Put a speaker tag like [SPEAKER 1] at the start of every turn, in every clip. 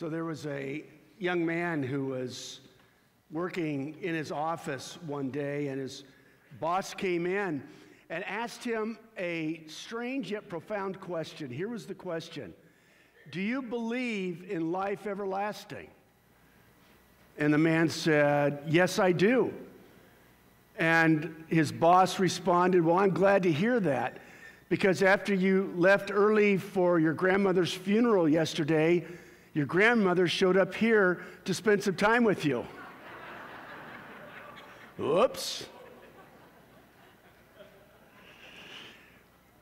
[SPEAKER 1] So there was a young man who was working in his office one day, and his boss came in and asked him a strange yet profound question. Here was the question Do you believe in life everlasting? And the man said, Yes, I do. And his boss responded, Well, I'm glad to hear that because after you left early for your grandmother's funeral yesterday, your grandmother showed up here to spend some time with you. Oops.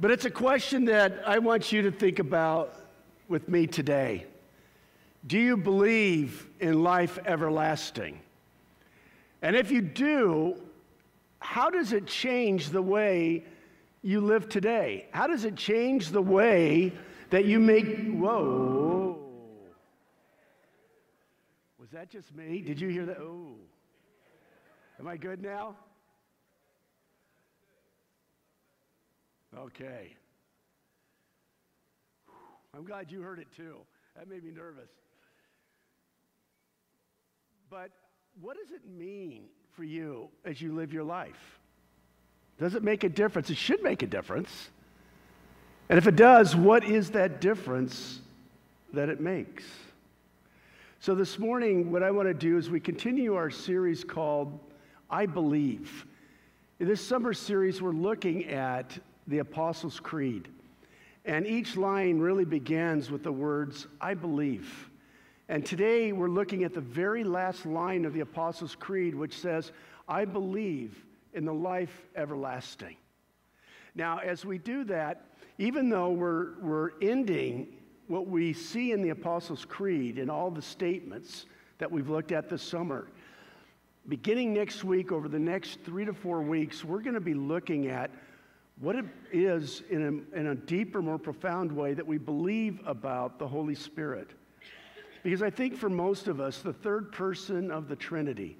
[SPEAKER 1] But it's a question that I want you to think about with me today. Do you believe in life everlasting? And if you do, how does it change the way you live today? How does it change the way that you make. Whoa. Was that just me? Did you hear that? Oh. Am I good now? Okay. I'm glad you heard it too. That made me nervous. But what does it mean for you as you live your life? Does it make a difference? It should make a difference. And if it does, what is that difference that it makes? So, this morning, what I want to do is we continue our series called I Believe. In this summer series, we're looking at the Apostles' Creed. And each line really begins with the words, I believe. And today we're looking at the very last line of the Apostles' Creed, which says, I believe in the life everlasting. Now, as we do that, even though we're, we're ending what we see in the Apostles' Creed and all the statements that we've looked at this summer, beginning next week, over the next three to four weeks, we're going to be looking at what it is in a, in a deeper, more profound way that we believe about the Holy Spirit. Because I think for most of us, the third person of the Trinity,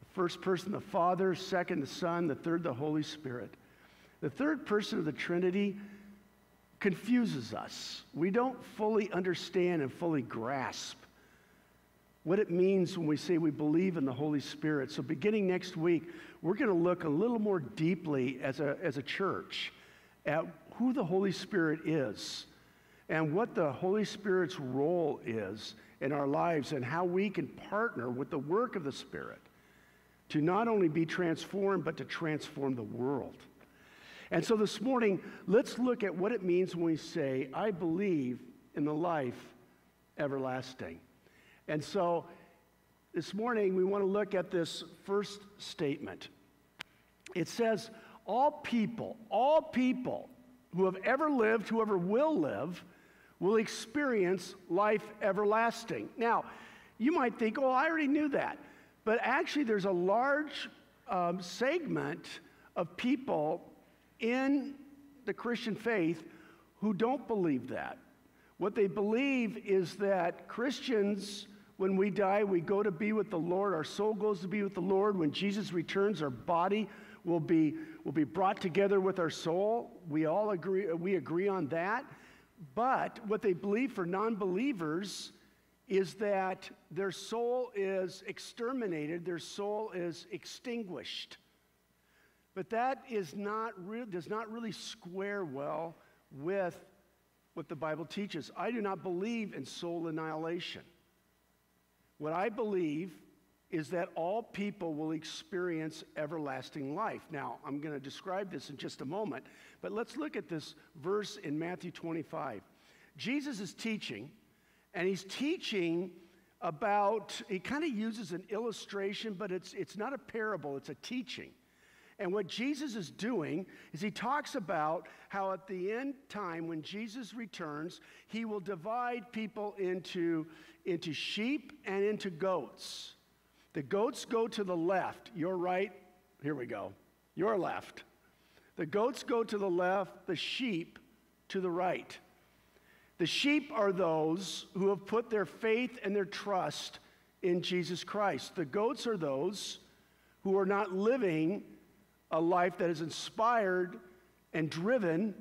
[SPEAKER 1] the First person, the Father, second, the Son, the third, the Holy Spirit. The third person of the Trinity confuses us. We don't fully understand and fully grasp what it means when we say we believe in the Holy Spirit. So, beginning next week, we're going to look a little more deeply as a, as a church at who the Holy Spirit is and what the Holy Spirit's role is in our lives and how we can partner with the work of the Spirit to not only be transformed, but to transform the world. And so this morning, let's look at what it means when we say, I believe in the life everlasting. And so this morning, we want to look at this first statement. It says, All people, all people who have ever lived, whoever will live, will experience life everlasting. Now, you might think, oh, I already knew that. But actually, there's a large um, segment of people in the Christian faith who don't believe that. What they believe is that Christians, when we die, we go to be with the Lord. Our soul goes to be with the Lord. When Jesus returns, our body will be, will be brought together with our soul. We all agree, we agree on that. But what they believe for non believers is that their soul is exterminated, their soul is extinguished. But that is not does not really square well with what the Bible teaches. I do not believe in soul annihilation. What I believe is that all people will experience everlasting life. Now, I'm going to describe this in just a moment, but let's look at this verse in Matthew 25. Jesus is teaching and he's teaching about, he kind of uses an illustration, but it's, it's not a parable, it's a teaching. And what Jesus is doing is he talks about how at the end time, when Jesus returns, he will divide people into, into sheep and into goats. The goats go to the left, your right, here we go, your left. The goats go to the left, the sheep to the right. The sheep are those who have put their faith and their trust in Jesus Christ. The goats are those who are not living a life that is inspired and driven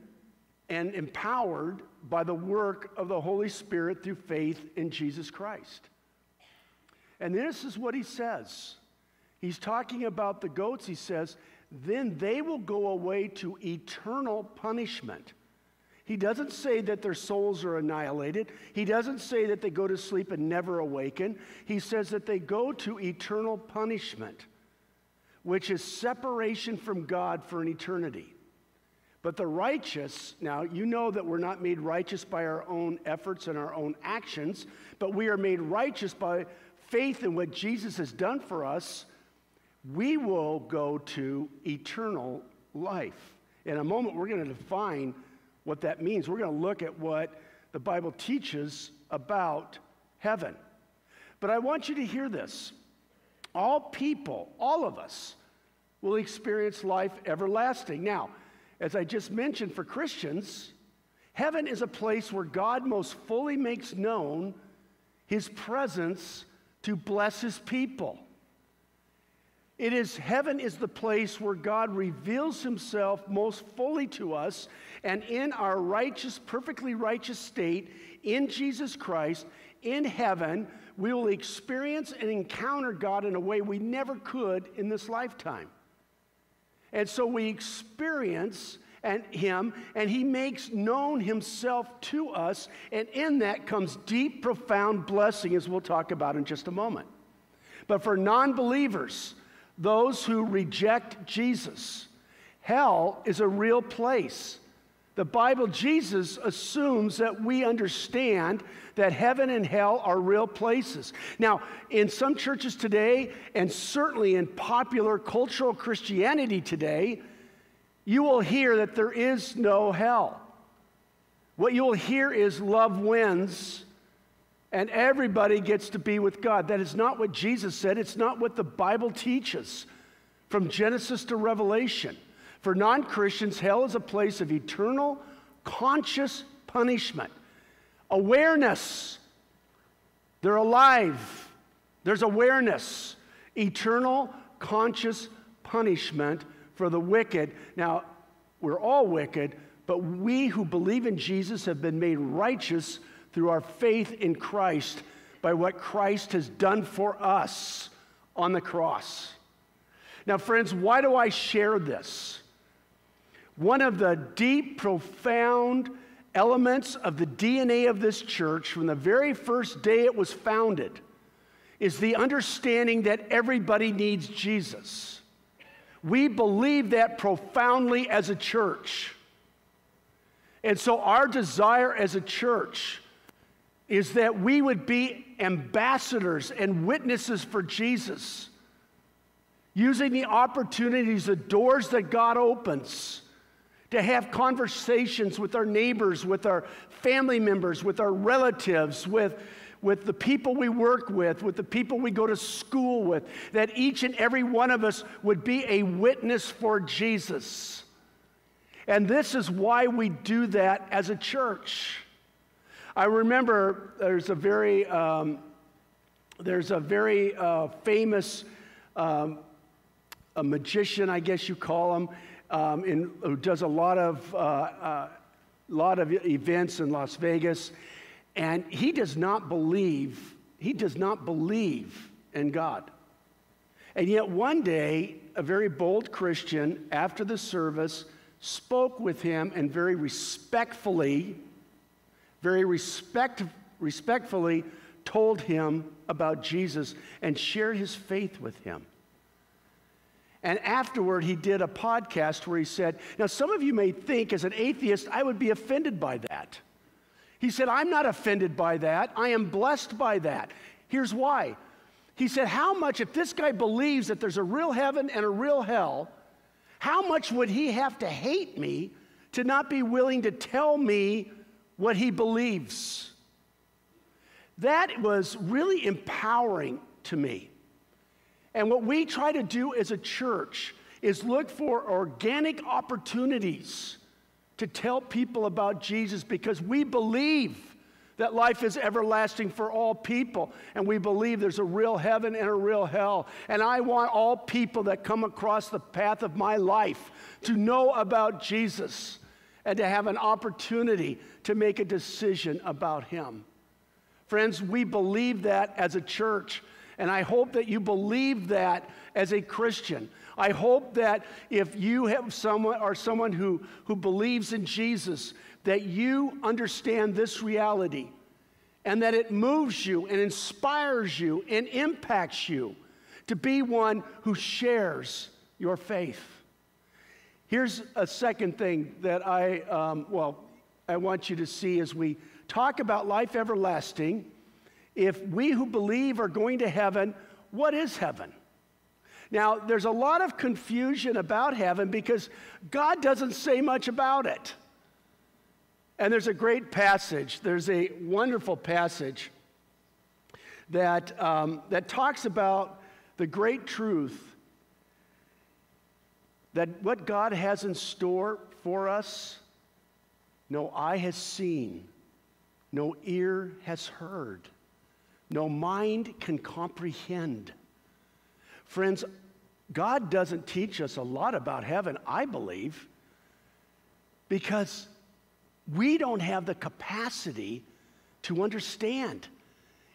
[SPEAKER 1] and empowered by the work of the Holy Spirit through faith in Jesus Christ. And this is what he says. He's talking about the goats. He says, then they will go away to eternal punishment. He doesn't say that their souls are annihilated. He doesn't say that they go to sleep and never awaken. He says that they go to eternal punishment, which is separation from God for an eternity. But the righteous, now you know that we're not made righteous by our own efforts and our own actions, but we are made righteous by faith in what Jesus has done for us. We will go to eternal life. In a moment, we're going to define what that means. We're going to look at what the Bible teaches about heaven. But I want you to hear this. All people, all of us, will experience life everlasting. Now, as I just mentioned, for Christians, heaven is a place where God most fully makes known his presence to bless his people. It is heaven is the place where God reveals himself most fully to us, and in our righteous, perfectly righteous state in Jesus Christ, in heaven, we will experience and encounter God in a way we never could in this lifetime. And so we experience and him and he makes known himself to us and in that comes deep profound blessing as we'll talk about in just a moment. But for non-believers those who reject jesus hell is a real place the bible jesus assumes that we understand that heaven and hell are real places now in some churches today and certainly in popular cultural christianity today you will hear that there is no hell. What you will hear is love wins and everybody gets to be with God. That is not what Jesus said, it's not what the Bible teaches from Genesis to Revelation. For non Christians, hell is a place of eternal, conscious punishment, awareness. They're alive, there's awareness, eternal, conscious punishment for the wicked. Now, we're all wicked, but we who believe in Jesus have been made righteous through our faith in Christ by what Christ has done for us on the cross. Now, friends, why do I share this? One of the deep, profound elements of the DNA of this church from the very first day it was founded is the understanding that everybody needs Jesus. We believe that profoundly as a church. And so, our desire as a church is that we would be ambassadors and witnesses for Jesus, using the opportunities, the doors that God opens to have conversations with our neighbors, with our family members, with our relatives, with with the people we work with, with the people we go to school with, that each and every one of us would be a witness for Jesus. And this is why we do that as a church. I remember there's a very, um, there's a very uh, famous um, a magician, I guess you call him, um, in, who does a lot of, uh, uh, lot of events in Las Vegas. And he does not believe, he does not believe in God. And yet one day, a very bold Christian, after the service, spoke with him and very respectfully, very respect, respectfully told him about Jesus and shared his faith with him. And afterward, he did a podcast where he said, Now, some of you may think, as an atheist, I would be offended by that. He said, I'm not offended by that. I am blessed by that. Here's why. He said, How much, if this guy believes that there's a real heaven and a real hell, how much would he have to hate me to not be willing to tell me what he believes? That was really empowering to me. And what we try to do as a church is look for organic opportunities to tell people about Jesus because we believe that life is everlasting for all people. And we believe there's a real heaven and a real hell. And I want all people that come across the path of my life to know about Jesus and to have an opportunity to make a decision about Him. Friends, we believe that as a church, and I hope that you believe that as a Christian. I hope that if you have someone or someone who, who believes in Jesus, that you understand this reality and that it moves you and inspires you and impacts you to be one who shares your faith. Here's a second thing that I, um, well, I want you to see as we talk about life everlasting. If we who believe are going to heaven, what is heaven? Now, there's a lot of confusion about heaven because God doesn't say much about it. And there's a great passage, there's a wonderful passage that, um, that talks about the great truth that what God has in store for us, no eye has seen, no ear has heard, no mind can comprehend. Friends, God doesn't teach us a lot about heaven, I believe, because we don't have the capacity to understand.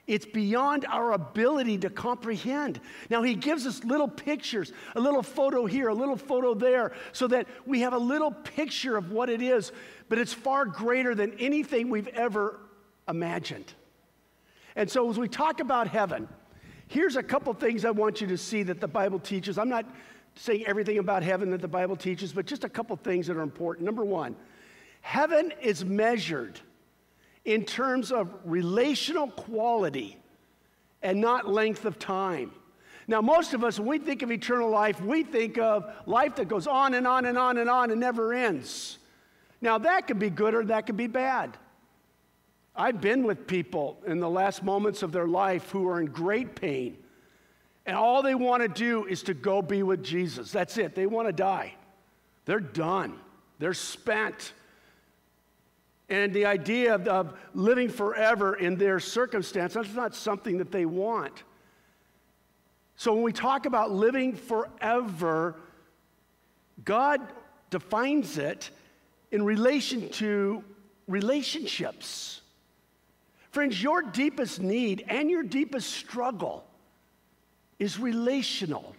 [SPEAKER 1] It's beyond our ability to comprehend. Now, he gives us little pictures, a little photo here, a little photo there, so that we have a little picture of what it is, but it's far greater than anything we've ever imagined. And so, as we talk about heaven, here's a couple things I want you to see that the Bible teaches. I'm not saying everything about heaven that the Bible teaches, but just a couple things that are important. Number one, heaven is measured in terms of relational quality and not length of time. Now, most of us, when we think of eternal life, we think of life that goes on and on and on and on and never ends. Now, that could be good or that could be bad. I've been with people in the last moments of their life who are in great pain, and all they want to do is to go be with Jesus. That's it. They want to die. They're done, they're spent. And the idea of, of living forever in their circumstance, that's not something that they want. So when we talk about living forever, God defines it in relation to relationships. Friends, your deepest need and your deepest struggle is relational.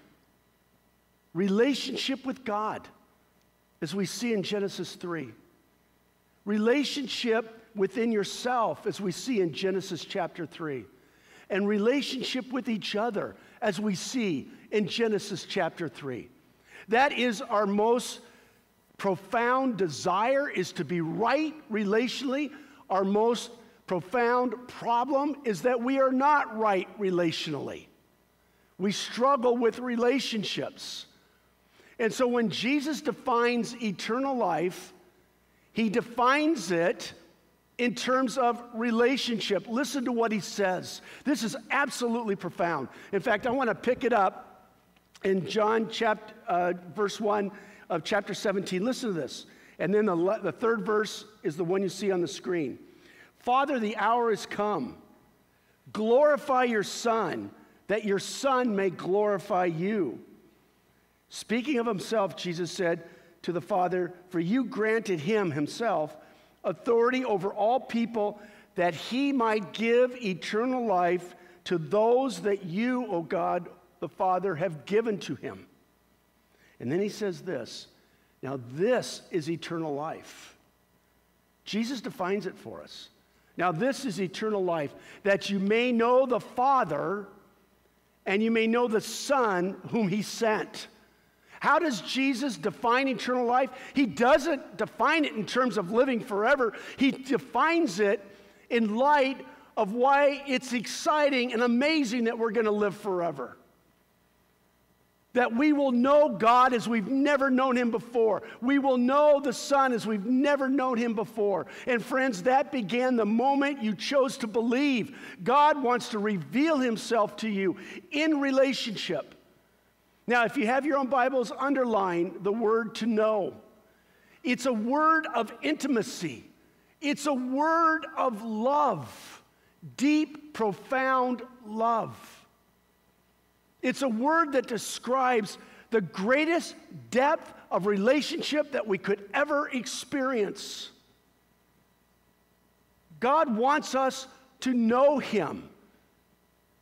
[SPEAKER 1] Relationship with God, as we see in Genesis 3 relationship within yourself, as we see in Genesis chapter 3, and relationship with each other, as we see in Genesis chapter 3. That is our most profound desire is to be right relationally. Our most profound problem is that we are not right relationally. We struggle with relationships. And so when Jesus defines eternal life, he defines it in terms of relationship. Listen to what he says. This is absolutely profound. In fact, I want to pick it up in John chapter, uh, verse 1 of chapter 17. Listen to this. And then the, the third verse is the one you see on the screen. Father, the hour is come. Glorify your Son, that your Son may glorify you. Speaking of himself, Jesus said, to the Father, for you granted him himself authority over all people that he might give eternal life to those that you, O God, the Father, have given to him. And then he says this now, this is eternal life. Jesus defines it for us. Now, this is eternal life, that you may know the Father and you may know the Son whom he sent. How does Jesus define eternal life? He doesn't define it in terms of living forever, He defines it in light of why it's exciting and amazing that we're going to live forever. That we will know God as we've never known Him before. We will know the Son as we've never known Him before. And friends, that began the moment you chose to believe. God wants to reveal Himself to you in relationship. Now, if you have your own Bibles, underline the word to know. It's a word of intimacy, it's a word of love, deep, profound love. It's a word that describes the greatest depth of relationship that we could ever experience. God wants us to know Him.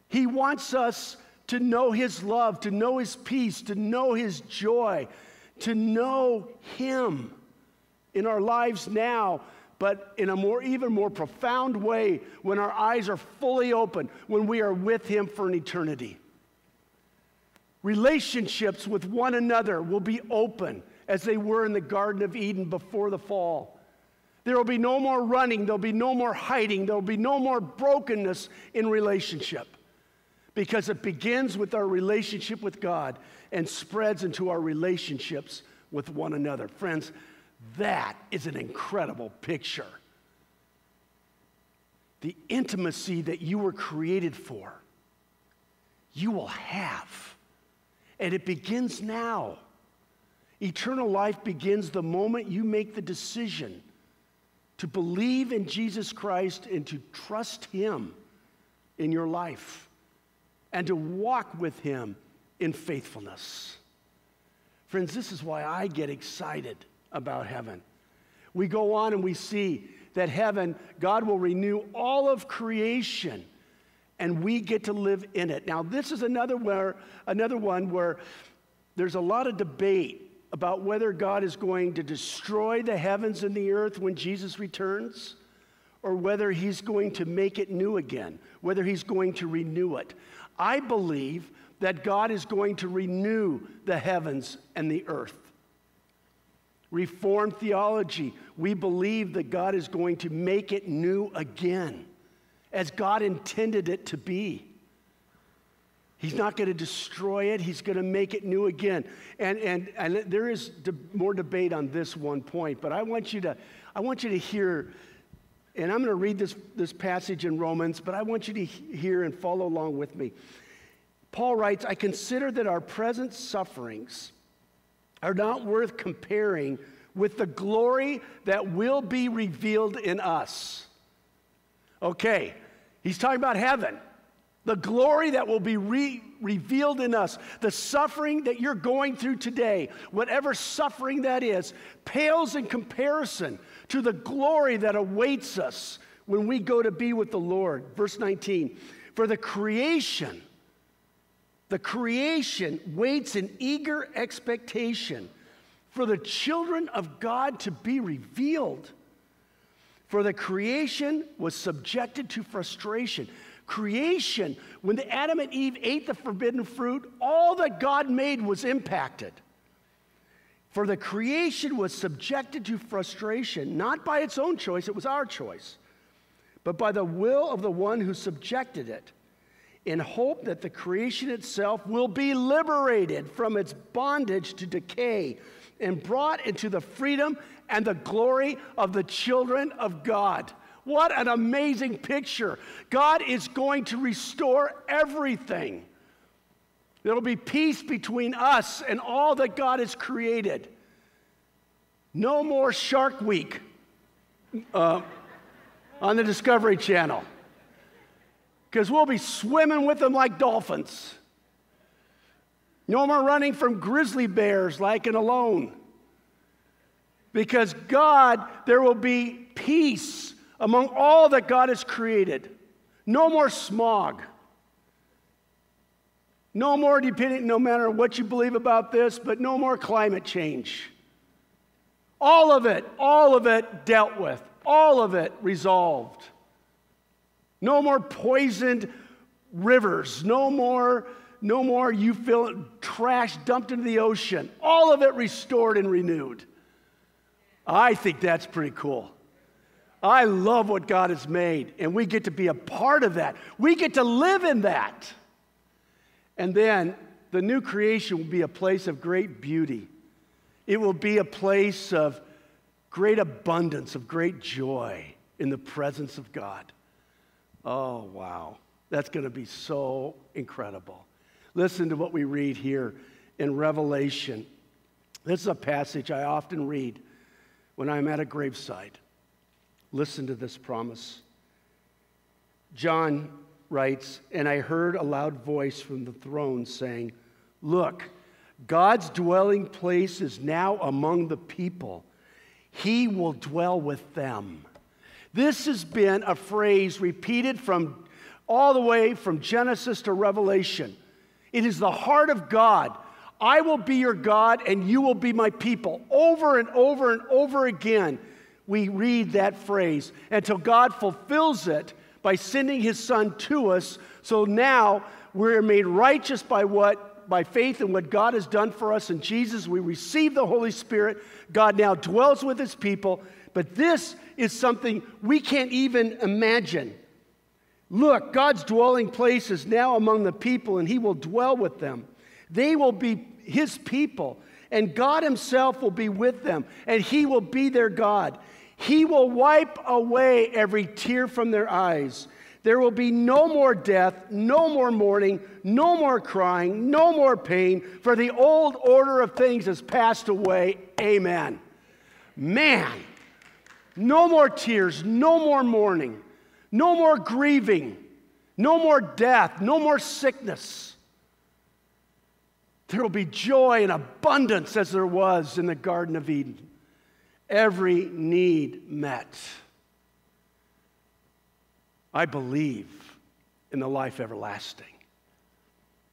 [SPEAKER 1] He wants us to know His love, to know His peace, to know His joy, to know Him in our lives now, but in a more, even more profound way when our eyes are fully open, when we are with Him for an eternity. Relationships with one another will be open as they were in the Garden of Eden before the fall. There will be no more running, there'll be no more hiding, there'll be no more brokenness in relationship because it begins with our relationship with God and spreads into our relationships with one another. Friends, that is an incredible picture. The intimacy that you were created for, you will have. And it begins now. Eternal life begins the moment you make the decision to believe in Jesus Christ and to trust Him in your life and to walk with Him in faithfulness. Friends, this is why I get excited about heaven. We go on and we see that heaven, God will renew all of creation and we get to live in it. Now, this is another, where, another one where there's a lot of debate about whether God is going to destroy the heavens and the earth when Jesus returns or whether he's going to make it new again, whether he's going to renew it. I believe that God is going to renew the heavens and the earth. Reformed theology, we believe that God is going to make it new again, as God intended it to be. He's not going to destroy it, He's going to make it new again. And, and, and there is de- more debate on this one point, but I want you to, I want you to hear, and I'm going to read this, this passage in Romans, but I want you to hear and follow along with me. Paul writes, I consider that our present sufferings are not worth comparing with the glory that will be revealed in us. Okay, he's talking about heaven. The glory that will be re- revealed in us, the suffering that you're going through today, whatever suffering that is, pales in comparison to the glory that awaits us when we go to be with the Lord. Verse 19 For the creation, the creation waits in eager expectation for the children of God to be revealed. For the creation was subjected to frustration. Creation, when the Adam and Eve ate the forbidden fruit, all that God made was impacted. For the creation was subjected to frustration, not by its own choice, it was our choice, but by the will of the one who subjected it in hope that the creation itself will be liberated from its bondage to decay and brought into the freedom and the glory of the children of God. What an amazing picture. God is going to restore everything. There will be peace between us and all that God has created. No more Shark Week uh, on the Discovery Channel because we'll be swimming with them like dolphins. No more running from grizzly bears like an alone. Because God, there will be peace among all that God has created. No more smog. No more dependent, no matter what you believe about this, but no more climate change. All of it, all of it dealt with, all of it resolved. No more poisoned rivers. No more, no more you feel trash dumped into the ocean. All of it restored and renewed. I think that's pretty cool. I love what God has made, and we get to be a part of that. We get to live in that. And then the new creation will be a place of great beauty. It will be a place of great abundance, of great joy in the presence of God. Oh, wow. That's going to be so incredible. Listen to what we read here in Revelation. This is a passage I often read when I'm at a graveside. Listen to this promise. John writes, And I heard a loud voice from the throne saying, Look, God's dwelling place is now among the people. He will dwell with them. This has been a phrase repeated from all the way from Genesis to Revelation. It is the heart of God. I will be your God and you will be my people. Over and over and over again, we read that phrase until God fulfills it by sending his son to us. So now we're made righteous by what by faith in what God has done for us in Jesus. We receive the Holy Spirit. God now dwells with his people. But this is something we can't even imagine. Look, God's dwelling place is now among the people, and he will dwell with them. They will be his people, and God himself will be with them, and he will be their God. He will wipe away every tear from their eyes. There will be no more death, no more mourning, no more crying, no more pain, for the old order of things has passed away. Amen. Man, no more tears, no more mourning, no more grieving, no more death, no more sickness. There will be joy and abundance as there was in the Garden of Eden. Every need met. I believe in the life everlasting.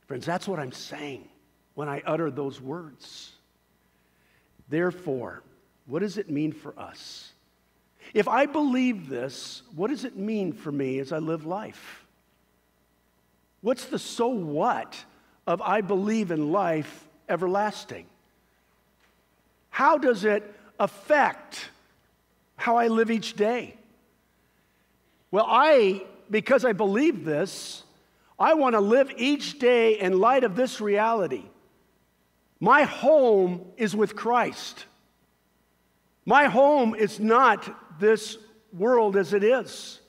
[SPEAKER 1] Friends, that's what I'm saying when I utter those words. Therefore, what does it mean for us? If I believe this, what does it mean for me as I live life? What's the so what of I believe in life everlasting? How does it affect how I live each day? Well, I, because I believe this, I want to live each day in light of this reality. My home is with Christ. My home is not this world as it is.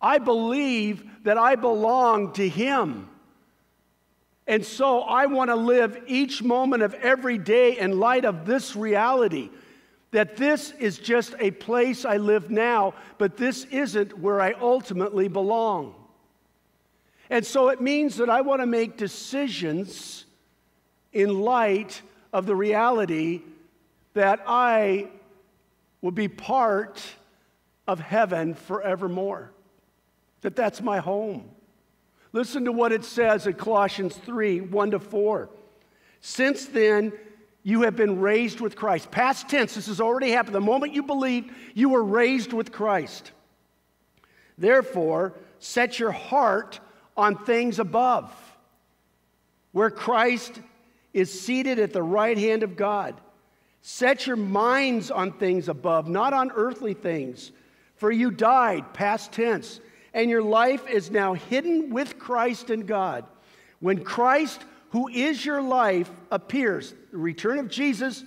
[SPEAKER 1] I believe that I belong to Him. And so I want to live each moment of every day in light of this reality that this is just a place I live now, but this isn't where I ultimately belong. And so it means that I want to make decisions in light of the reality that I will be part of heaven forevermore. That that's my home. Listen to what it says in Colossians 3 1 to 4. Since then, you have been raised with Christ. Past tense, this has already happened. The moment you believed, you were raised with Christ. Therefore, set your heart on things above, where Christ is seated at the right hand of God. Set your minds on things above, not on earthly things. For you died, past tense, and your life is now hidden with Christ in God. When Christ, who is your life, appears, the return of Jesus,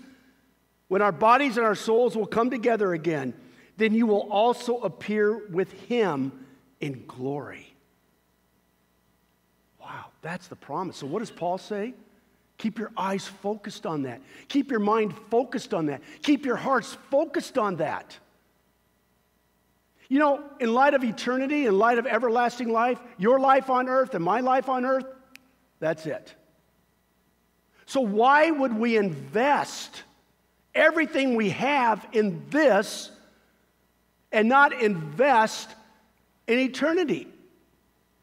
[SPEAKER 1] when our bodies and our souls will come together again, then you will also appear with him in glory. Wow, that's the promise. So, what does Paul say? Keep your eyes focused on that. Keep your mind focused on that. Keep your hearts focused on that. You know, in light of eternity, in light of everlasting life, your life on earth and my life on earth, that's it. So, why would we invest everything we have in this and not invest in eternity?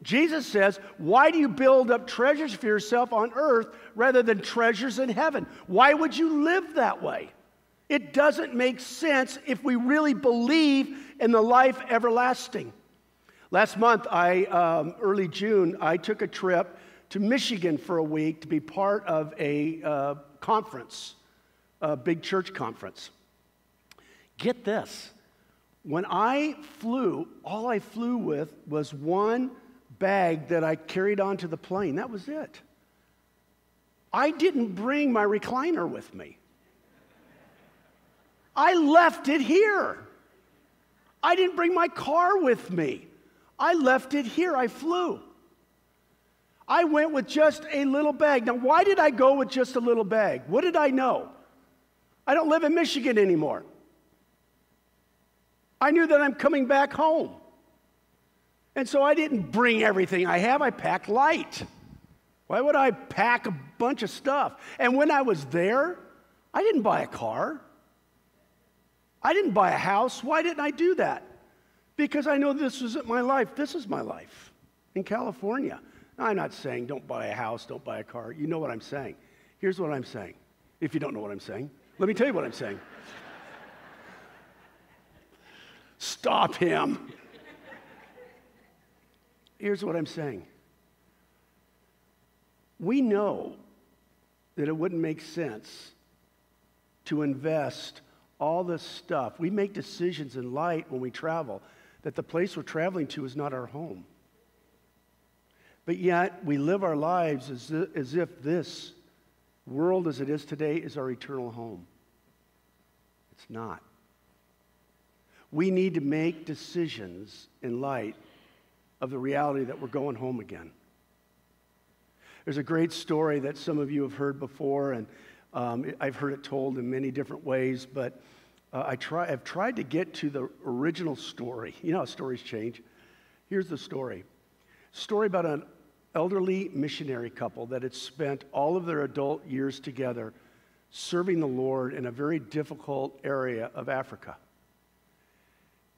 [SPEAKER 1] Jesus says, Why do you build up treasures for yourself on earth rather than treasures in heaven? Why would you live that way? It doesn't make sense if we really believe in the life everlasting. Last month, I, um, early June, I took a trip to Michigan for a week to be part of a uh, conference, a big church conference. Get this when I flew, all I flew with was one bag that I carried onto the plane. That was it. I didn't bring my recliner with me. I left it here. I didn't bring my car with me. I left it here. I flew. I went with just a little bag. Now, why did I go with just a little bag? What did I know? I don't live in Michigan anymore. I knew that I'm coming back home. And so I didn't bring everything I have, I packed light. Why would I pack a bunch of stuff? And when I was there, I didn't buy a car. I didn't buy a house. Why didn't I do that? Because I know this isn't my life. This is my life in California. Now, I'm not saying don't buy a house, don't buy a car. You know what I'm saying. Here's what I'm saying. If you don't know what I'm saying, let me tell you what I'm saying. Stop him. Here's what I'm saying. We know that it wouldn't make sense to invest all this stuff. We make decisions in light when we travel that the place we're traveling to is not our home. But yet, we live our lives as, as if this world as it is today is our eternal home. It's not. We need to make decisions in light of the reality that we're going home again. There's a great story that some of you have heard before, and um, I've heard it told in many different ways, but uh, I try, I've tried to get to the original story. You know how stories change. Here's the story story about an elderly missionary couple that had spent all of their adult years together serving the Lord in a very difficult area of Africa.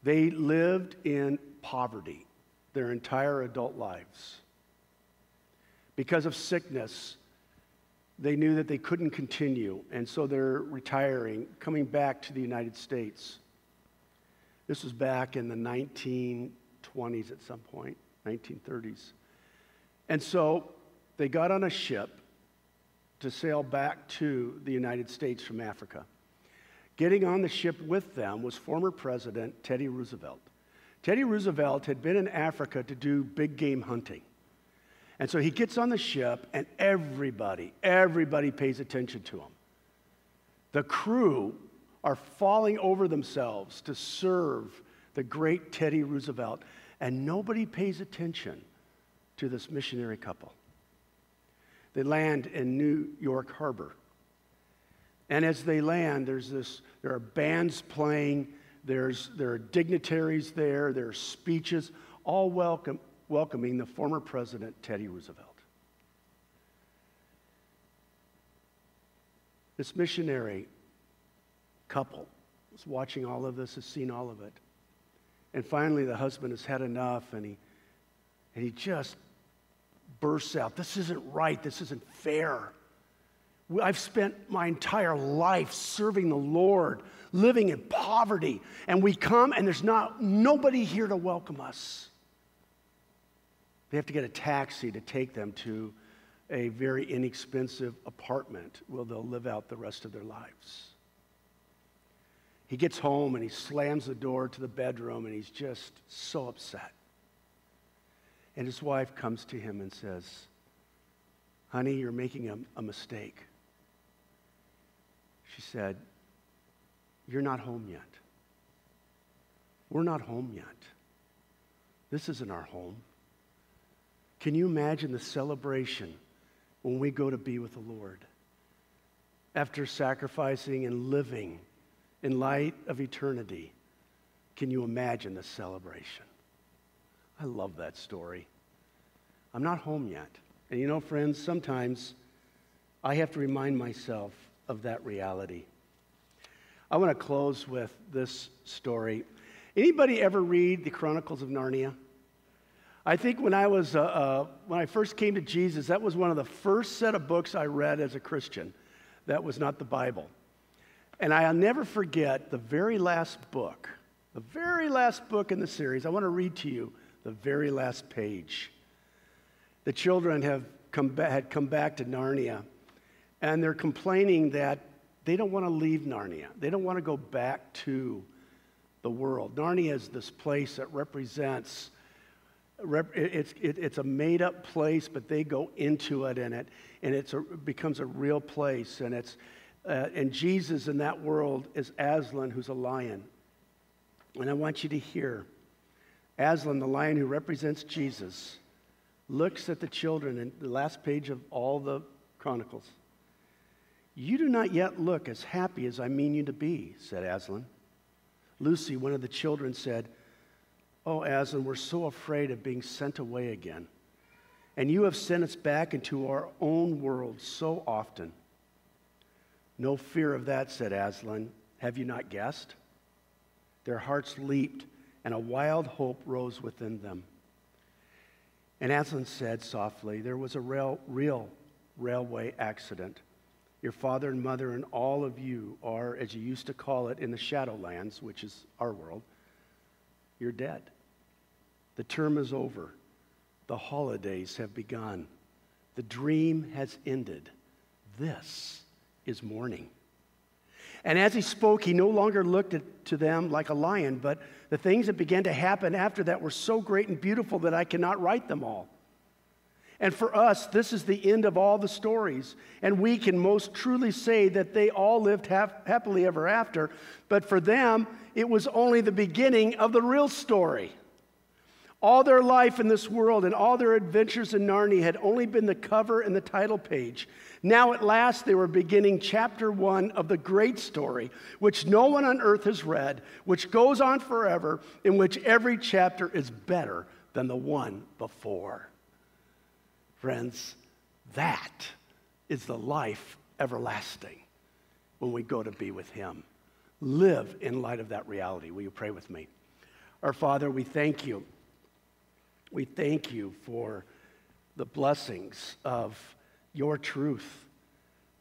[SPEAKER 1] They lived in poverty their entire adult lives. Because of sickness, they knew that they couldn't continue, and so they're retiring, coming back to the United States. This was back in the 1920s at some point, 1930s. And so they got on a ship to sail back to the United States from Africa. Getting on the ship with them was former President Teddy Roosevelt. Teddy Roosevelt had been in Africa to do big game hunting. And so he gets on the ship, and everybody, everybody pays attention to him. The crew are falling over themselves to serve the great Teddy Roosevelt, and nobody pays attention to this missionary couple. They land in New York Harbor. And as they land, there's this, there are bands playing, there's, there are dignitaries there, there are speeches, all welcome, welcoming the former president, Teddy Roosevelt. This missionary couple was watching all of this, has seen all of it. And finally, the husband has had enough, and he, and he just bursts out This isn't right. This isn't fair. I've spent my entire life serving the Lord, living in poverty, and we come and there's not nobody here to welcome us. They have to get a taxi to take them to a very inexpensive apartment where they'll live out the rest of their lives. He gets home and he slams the door to the bedroom and he's just so upset. And his wife comes to him and says, Honey, you're making a, a mistake. She said, You're not home yet. We're not home yet. This isn't our home. Can you imagine the celebration when we go to be with the Lord? After sacrificing and living in light of eternity, can you imagine the celebration? I love that story. I'm not home yet. And you know, friends, sometimes I have to remind myself of that reality. I want to close with this story. Anybody ever read the Chronicles of Narnia? I think when I was uh, uh, when I first came to Jesus, that was one of the first set of books I read as a Christian. That was not the Bible, and I'll never forget the very last book, the very last book in the series. I want to read to you the very last page. The children have come ba- had come back to Narnia, and they're complaining that they don't want to leave Narnia. They don't want to go back to the world. Narnia is this place that represents, it's, it's a made up place, but they go into it and it, and it's a, it becomes a real place. And, it's, uh, and Jesus in that world is Aslan, who's a lion. And I want you to hear Aslan, the lion who represents Jesus, looks at the children in the last page of all the Chronicles. You do not yet look as happy as I mean you to be, said Aslan. Lucy, one of the children, said, Oh, Aslan, we're so afraid of being sent away again. And you have sent us back into our own world so often. No fear of that, said Aslan. Have you not guessed? Their hearts leaped, and a wild hope rose within them. And Aslan said softly, There was a real railway accident. Your father and mother and all of you are, as you used to call it in the Shadowlands, which is our world, you're dead. The term is over. The holidays have begun. The dream has ended. This is morning. And as he spoke, he no longer looked at, to them like a lion, but the things that began to happen after that were so great and beautiful that I cannot write them all. And for us, this is the end of all the stories. And we can most truly say that they all lived happily ever after. But for them, it was only the beginning of the real story. All their life in this world and all their adventures in Narnia had only been the cover and the title page. Now, at last, they were beginning chapter one of the great story, which no one on earth has read, which goes on forever, in which every chapter is better than the one before. Friends, that is the life everlasting when we go to be with Him. Live in light of that reality. Will you pray with me? Our Father, we thank you. We thank you for the blessings of your truth.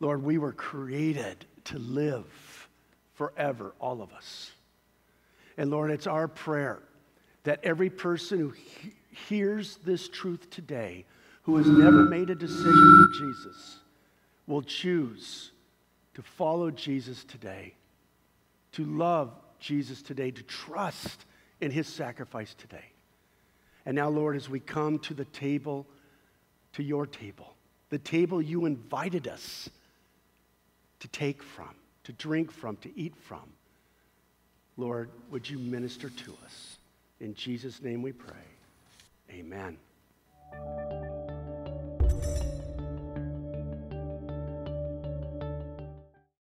[SPEAKER 1] Lord, we were created to live forever, all of us. And Lord, it's our prayer that every person who he- hears this truth today, who has never made a decision for Jesus, will choose to follow Jesus today, to love Jesus today, to trust in his sacrifice today. And now, Lord, as we come to the table, to your table, the table you invited us to take from, to drink from, to eat from. Lord, would you minister to us? In Jesus' name we pray. Amen.